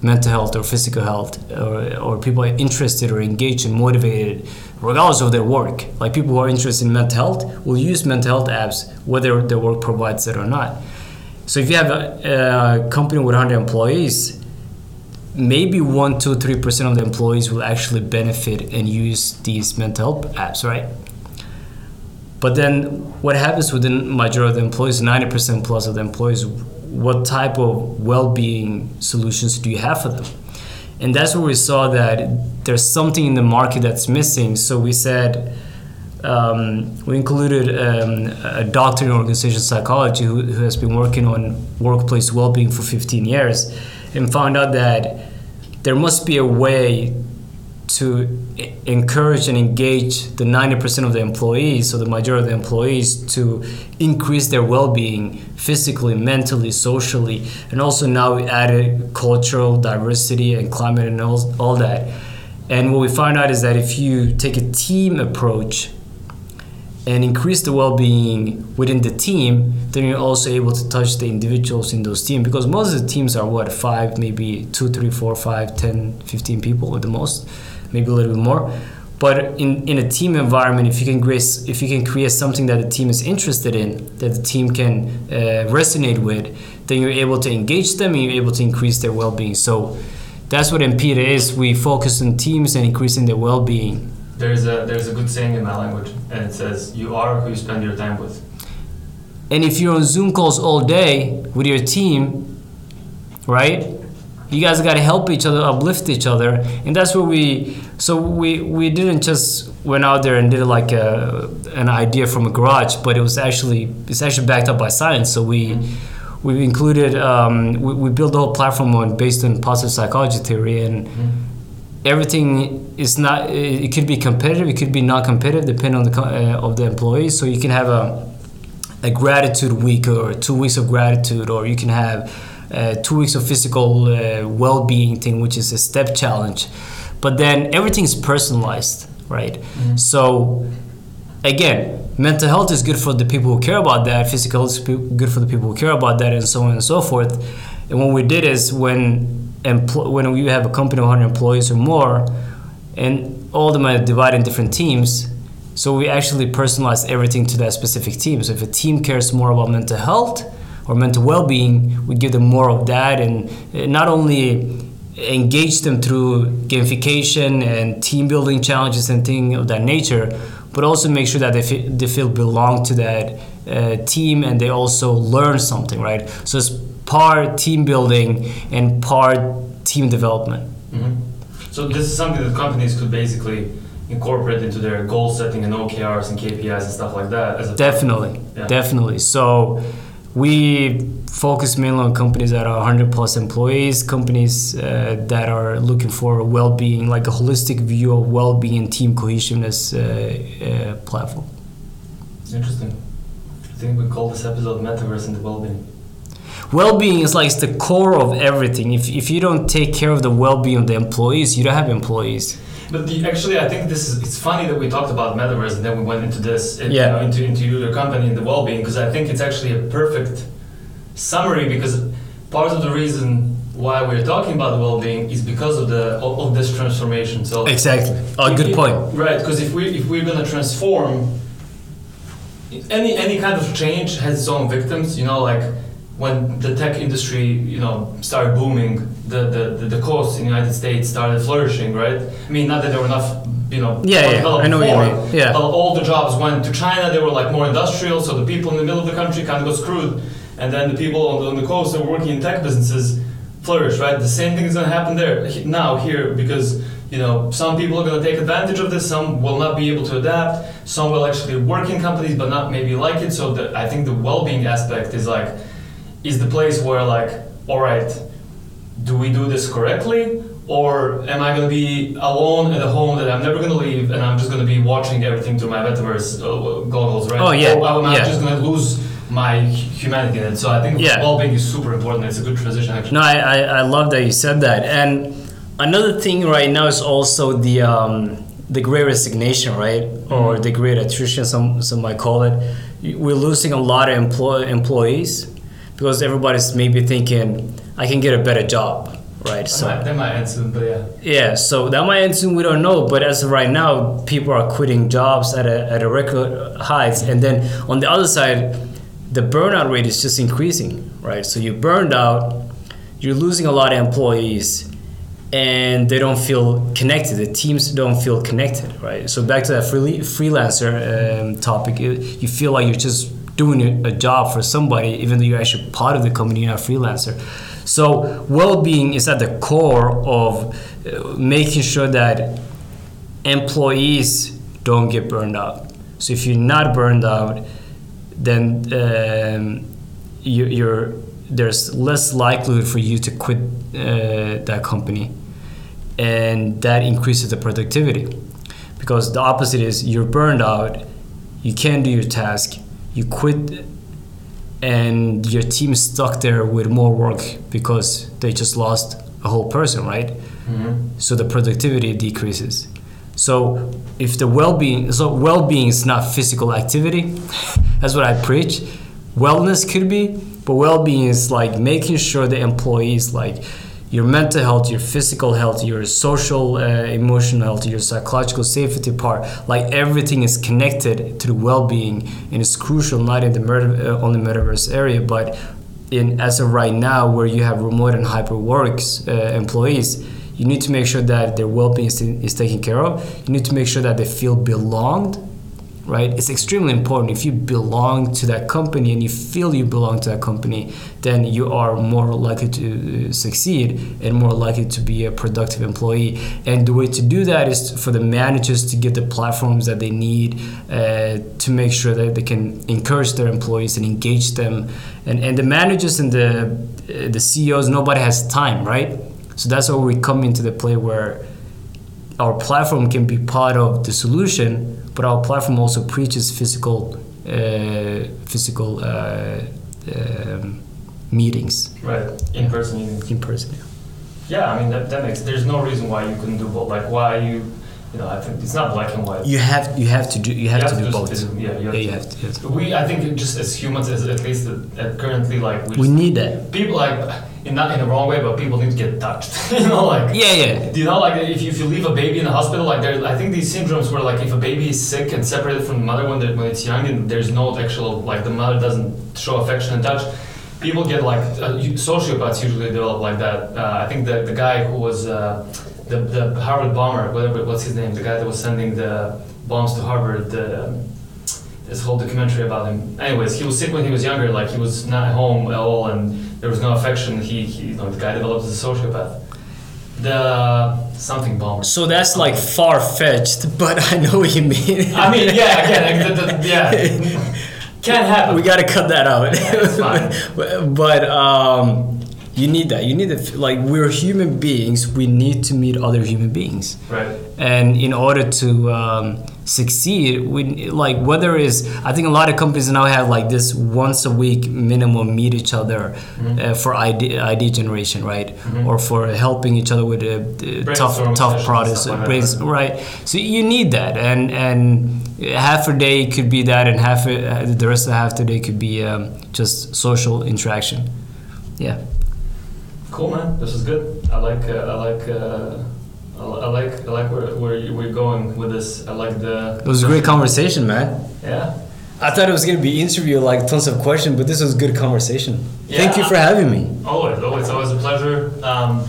mental health or physical health or, or people interested or engaged and motivated regardless of their work. Like people who are interested in mental health will use mental health apps whether their work provides it or not. So if you have a, a company with 100 employees maybe 1 2 3% of the employees will actually benefit and use these mental health apps right but then what happens with the majority of the employees 90% plus of the employees what type of well-being solutions do you have for them? And that's where we saw that there's something in the market that's missing. So we said um, we included um, a doctor in organizational psychology who, who has been working on workplace well-being for 15 years and found out that there must be a way to encourage and engage the 90% of the employees, so the majority of the employees, to increase their well-being physically, mentally, socially, and also now we added cultural diversity and climate and all, all that. And what we find out is that if you take a team approach and increase the well-being within the team, then you're also able to touch the individuals in those teams because most of the teams are what five, maybe two, three, four, five, 10, 15 people at the most, maybe a little bit more. But in, in a team environment, if you can create if you can create something that the team is interested in, that the team can uh, resonate with, then you're able to engage them and you're able to increase their well-being. So that's what Empida is. We focus on teams and increasing their well-being. There's a there's a good saying in my language, and it says, "You are who you spend your time with." And if you're on Zoom calls all day with your team, right? You guys got to help each other, uplift each other, and that's what we So we we didn't just went out there and did like a, an idea from a garage, but it was actually it's actually backed up by science. So we we included um, we, we built the whole platform on based on positive psychology theory. And everything is not it it could be competitive it could be non-competitive depending on the uh, of the employees. So you can have a a gratitude week or two weeks of gratitude or you can have uh, two weeks of physical uh, well-being thing which is a step challenge. But then everything's personalized right? So again mental health is good for the people who care about that physical health is good for the people who care about that and so on and so forth. And what we did is when empl- when we have a company of 100 employees or more and all of them are divided in different teams so we actually personalize everything to that specific team. So if a team cares more about mental health or mental well-being we give them more of that and uh, not only engage them through gamification and team building challenges and things of that nature but also make sure that they, fe- they feel belong to that uh, team and they also learn something right so it's part team building and part team development hmm So this is something that companies could basically incorporate into their goal setting and OKRs and KPIs and stuff like that. As a Definitely, Yeah. definitely. So we focus mainly on companies that are 100 plus employees, companies uh, that are looking for well-being, like a holistic view of well-being and team cohesiveness uh, uh, platform. Interesting. I think we call this episode Metaverse and the Wellbeing. Well-being is like it's the core of everything. If, if you don't take care of the well-being of the employees, you don't have employees. But the, actually, I think this is it's funny that we talked about metaverse and then we went into this, in- Yeah. you know, into into your company and the well-being because I think it's actually a perfect summary because part of the reason why we're talking about the well-being is because of the of, of this transformation. So Exactly. Oh, if- good point. Right, because if we if we're gonna transform, any any kind of change has its own victims. You know, like when the tech industry you know started booming, the the the, the coasts in the United States started flourishing. Right. I mean, not that there were enough. You know, Yeah, yeah, I know what you mean. Yeah. But all the jobs went to China. They were like more industrial, so the people in the middle of the country kind of got screwed, and then the people on the, on the coast that were working in tech businesses flourish. Right. The same thing is going to happen there now here because you know some people are going to take advantage of this. Some will not be able to adapt. Some will actually work in companies but not maybe like it. So the, I think the well-being aspect is like is the place where like all right do we do this correctly or am I going to be alone at a home that I'm never going to leave and I'm just going to be watching everything through my metaverse uh, goggles, right? Oh, yeah, Or am I yeah. just going to lose my humanity in it? So I think Yeah. well-being is super important. It's a good transition, actually. No, I, I, I love that you said that. And another thing right now is also the um, the great resignation, right? Or the great attrition, some some might call it. We're losing a lot of employ, employees because everybody's maybe thinking, I can get a better job, right? That might, that might end soon, but yeah. Yeah, so that might end soon. We don't know, but as of right now, people are quitting jobs at a at a record heights, and then on the other side, the burnout rate is just increasing, right? So you're burned out, you're losing a lot of employees, and they don't feel connected. The teams don't feel connected, right? So back to that free, freelancer um, topic, you, you feel like you're just doing a, job for somebody, even though you're actually part of the company, you're not a freelancer. So well-being is at the core of uh, making sure that employees don't get burned out. So if you're not burned out, then um, you, you're there's less likelihood for you to quit uh, that company, and that increases the productivity. Because the opposite is you're burned out, you can't do your task, you quit, and your team is stuck there with more work because they just lost a whole person, right? Mm-hmm. so the productivity decreases. So if the well-being so well-being is not physical activity that's what i preach. Wellness could be but well-being is like making sure the employees like your mental health your physical health your social uh, emotional health your psychological safety part like everything is connected to the well-being and it's crucial not in the meta- uh, on the metaverse area but in as of right now where you have remote and hyper works uh, employees you need to make sure that their well-being is, is taken care of. You need to make sure that they feel belonged right? It's extremely important. If you belong to that company and you feel you belong to that company, then you are more likely to succeed and more likely to be a productive employee. And the way to do that is for the managers to get the platforms that they need uh, to make sure that they can encourage their employees and engage them. And, and the managers and the, uh, the CEOs, nobody has time, right? So that's where we come into the play where our platform can be part of the solution, but our platform also preaches physical, uh, physical uh, um, meetings Right. In person meetings. in person. yeah. Yeah, I mean that, that makes. There's no reason why you couldn't do both. Like why you, you know, I think it's not black and white. You have you have to do you have, to, do both. do- yeah, you have Yeah, you to. have to. you have to. We, I think, just as humans, as at least at, at currently, like we, We need that. people like in not in the wrong way, but people need to get touched. you know, like Yeah, yeah. Do you know, like, if you, if you leave a baby in the hospital, like, there, I think these syndromes where, like, if a baby is sick and separated from the mother when, when it's young and there's no actual, like, the mother doesn't show affection and touch, people get, like, uh, sociopaths usually develop like that. Uh, I think the, the guy who was uh, the, the Harvard bomber, whatever, what's his name, the guy that was sending the bombs to Harvard, the, this whole documentary about him. Anyways, he was sick when he was younger, like, he was not home at all and there was no affection. He, he you know, the guy developed as a sociopath. The something bomber. So that's like far fetched, but I know what you mean. I mean, yeah, again, the, the, yeah, can't happen. we gotta cut that out. it's fine. but um, you need that. You need like we're human beings. We need to meet other human beings, right. and in order to um, succeed, we like whether is I think a lot of companies now have like this once a week minimum meet each other uh, for ID, ID generation, right? Or for helping each other with uh, uh, tough tough products, like that, brains, right? So you need that, and and half a day could be that, and half a, the rest of the half the day could be um, just social interaction. Yeah. Cool, man. This is good. I like. Uh, I like. Uh, I li- I like. I like where where we're going with this. I like the. It was a great conversation, man. Yeah. I thought it was gonna be interview like tons of questions, but this was good conversation. Yeah, Thank you for having me. Always, always, always a pleasure. Um,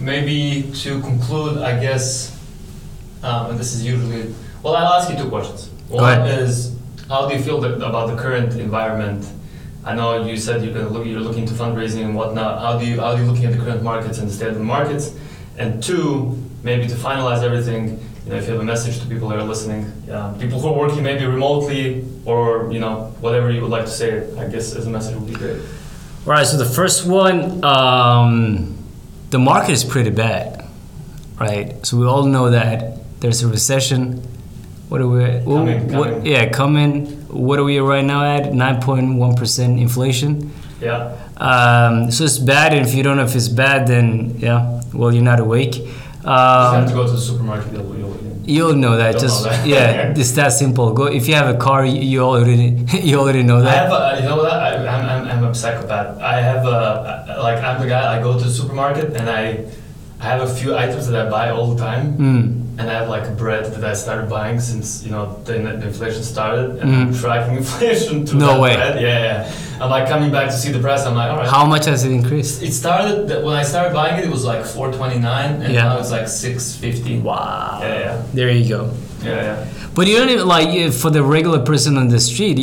maybe to conclude, I guess, um, and this is usually, well, I'll ask you two questions. Go One is, how do you feel about the current environment? I know you said you're gonna look, you're looking into fundraising and whatnot. How do you, how are you looking at the current markets and the state of the markets? And two, maybe to finalize everything, you know, if you have a message to people that are listening, um, people who are working maybe remotely or you know whatever you would like to say, I guess as a message would be great. All right. So the first one, um, the market is pretty bad, right? So we all know that there's a recession. What are we? Coming, what, coming. yeah, coming. What are we right now at? Nine point one percent inflation. Yeah. Um, so it's bad, and if you don't know if it's bad, then yeah, well, you're not awake. you have to Um, go to the supermarket. You'll, you'll, you'll know that. You'll Just know that. yeah, it's that simple. Go if you have a car, you, you already you already know that. I have a, you know what? I, I'm, I'm, I'm a psychopath. I have a, like, I'm the guy, I go to the supermarket and I, I have a few items that I buy all the time. Mm. And I have like bread that I started buying since, you know, the, the inflation started. And I'm Mhm. tracking inflation through No that way. bread. Yeah, yeah. I'm like coming back to see the price. I'm like, all right. How much has it increased? It started, when I started buying it, it was like 429 and Yeah. now it's like 650. Wow. Yeah, yeah. There you go. Yeah, yeah. But you don't even like for the regular person on the street.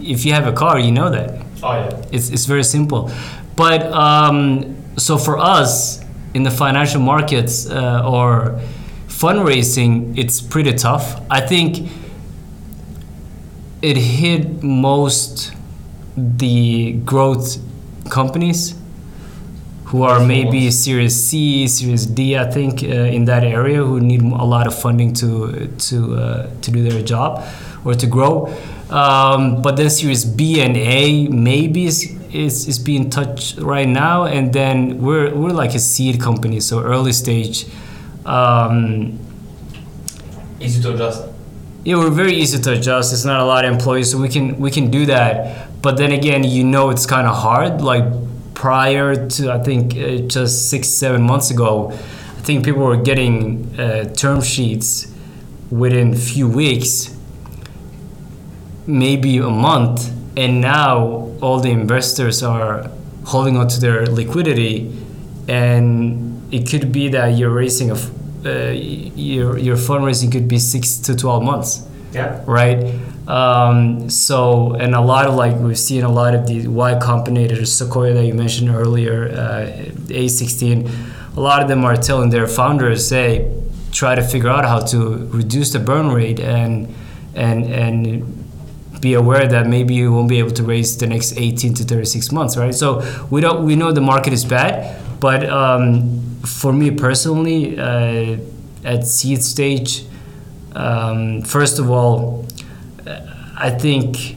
If you have a car, you know that Oh, yeah. it's it's very simple. But um, so for us in the financial markets uh, or fundraising, it's pretty tough. I think it hit most the growth companies who are maybe? Series C, Series D, I think, uh, in that area, who need a lot of funding to to uh, to do their job or to grow. Um, but then Series B and A maybe is, is is being touched right now, and then we're we're like a seed company, so early stage. Um, Easy to adjust. yeah, we're very easy to adjust. It's not a lot of employees, so we can we can do that. But then again, you know, it's kind of hard. Like prior to I think uh, just six seven months ago, I think people were getting uh, term sheets within few weeks, maybe a month, and now all the investors are holding on to their liquidity, and it could be that you're raising a uh, your your fundraising could be six to twelve months. Yeah. right? Um, so, and a lot of like we've seen a lot of the Y Combinator, Sequoia that you mentioned earlier, uh, A16. A lot of them are telling their founders, "Hey, try to figure out how to reduce the burn rate and and and be aware that maybe you won't be able to raise the next 18 to 36 months, right? So we don't we know the market is bad, but um, for me personally, uh, at seed stage, um, first of all, I think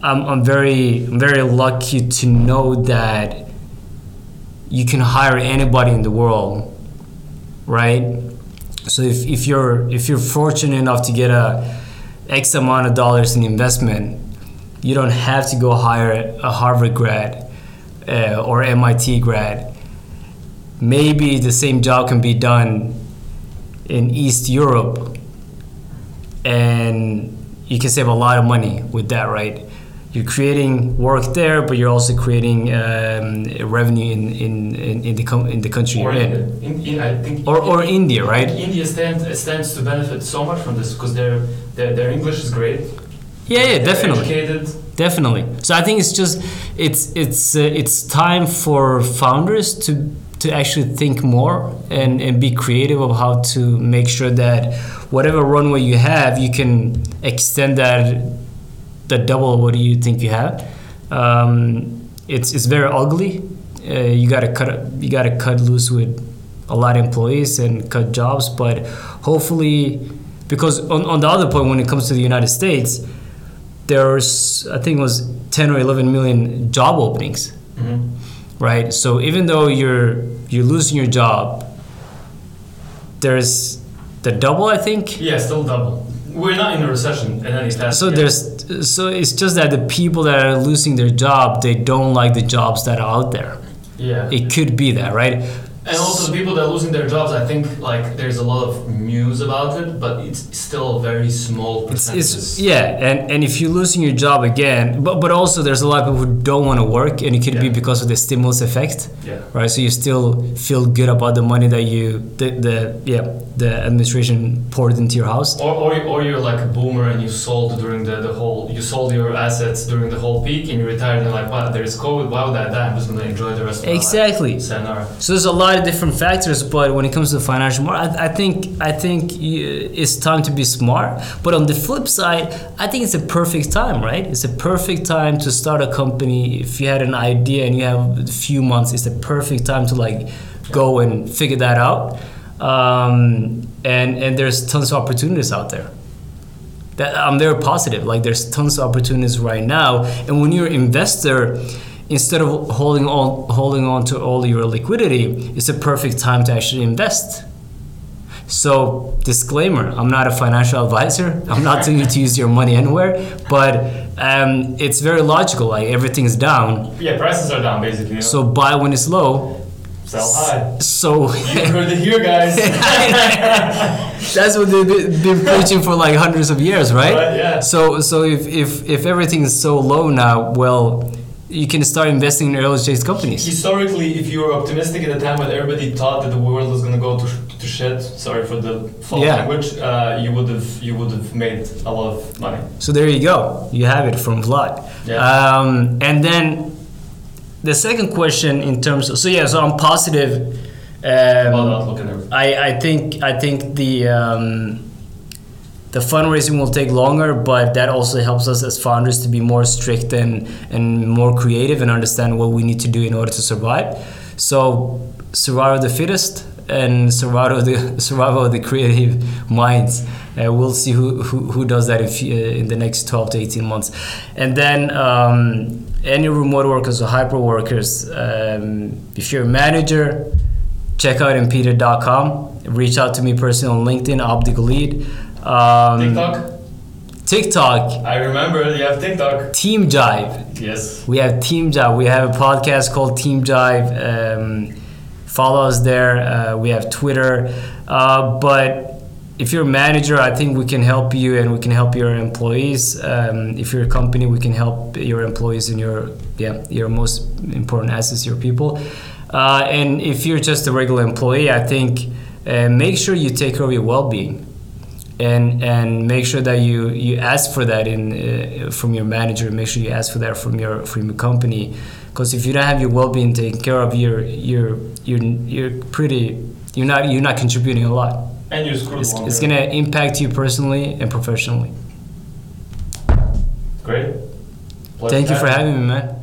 I'm, I'm very very lucky to know that you can hire anybody in the world, right? So if, if you're if you're fortunate enough to get a X amount of dollars in investment, you don't have to go hire a Harvard grad uh, or MIT grad. Maybe the same job can be done in East Europe, and you can save a lot of money with that, right? You're creating work there, but you're also creating um, revenue in, in, in, in the com- in the country Or, you're in. in, in, I think Or, or India, right? India stands stands to benefit so much from this because their, their their English is great. Yeah, yeah, definitely. Educated. Definitely. So I think it's just it's it's uh, it's time for founders to to actually think more and, and be creative of how to make sure that whatever runway you have, you can extend that the double what do you think you have. Um, it's it's very ugly. Uh, you gotta cut you gotta cut loose with a lot of employees and cut jobs, but hopefully, because on, on the other point, when it comes to the United States, there's I think it was 10 or 11 million job openings, Mhm. right? So even though you're you're losing your job, there's the double I think. Yeah, still double. We're not in a recession in any test. So yet. there's so it's just that the people that are losing their job, they don't like the jobs that are out there. yeah. It could be that, right? And also the people that are losing their jobs, I think like there's a lot of news about it, but it's still a very small It's, percentage. it's yeah, and, and if you're losing your job again, but but also there's a lot of people who don't want to work, and it could be because of the stimulus effect. yeah. right? So you still feel good about the money that you the, the yeah the administration poured into your house. Or, or, or you're like a boomer and you sold during the, the whole you sold your assets during the whole peak and you retired and you're like wow there is COVID why would I die I'm just gonna enjoy the rest of my Exactly. life. Sayonara. So there's a lot of different factors, but when it comes to the financial market, I, I think I think it's time to be smart. But on the flip side, I think it's a perfect time, right? It's a perfect time to start a company. If you had an idea and you have a few months, it's a perfect time to like go and figure that out. Um, and and there's tons of opportunities out there. That I'm very positive. Like there's tons of opportunities right now, and when you're an investor, instead of holding on holding on to all your liquidity, it's a perfect time to actually invest. So disclaimer: I'm not a financial advisor. I'm not telling you to use your money anywhere, but um, it's very logical. Like everything's down, Yeah, prices are down basically. so buy when it's low. sell high. So You heard it here, guys. That's what they've been preaching for like hundreds of years, right? Right, yeah. So, so if, if, if everything is so low now, well, you can start investing in early stage companies. Historically, if you were optimistic at the time when everybody thought that the world was gonna go to, to shit, sorry for the foul Yeah. language, uh, you would have you would have made a lot of money. So there you go. You have it from Vlad. Yeah. Um, and then the second question in terms of, so yeah, so I'm positive. Um, Well, I, I think I think the um, the fundraising will take longer, but that also helps us as founders to be more strict and and more creative and understand what we need to do in order to survive. So survival of the fittest and survival of the survival of the creative minds. Uh, we'll see who, who, who does that if, uh, in the next 12 to 18 months. And then um, any remote workers or hyper workers, um, if you're a manager, check out empida.com. Reach out to me personally on LinkedIn, Abdi Guleed. Um, TikTok. TikTok, I remember you have TikTok. Team Jive. Yes. We have Team Jive. We have a podcast called Team Jive. Um, follow us there. Uh, we have Twitter. Uh, but if you're a manager, I think we can help you and we can help your employees. Um, if you're a company, we can help your employees and your yeah your most important assets, your people. Uh, and if you're just a regular employee, I think uh, make sure you take care of your well-being and and make sure that you you ask for that in uh, from your manager. Make sure you ask for that from your from your company, because if you don't have your well-being taken care of, you're you're you're you're pretty you're not you're not contributing a lot. And you're screwed It's, it's gonna impact you personally and professionally. Great. Thank you for having me, man.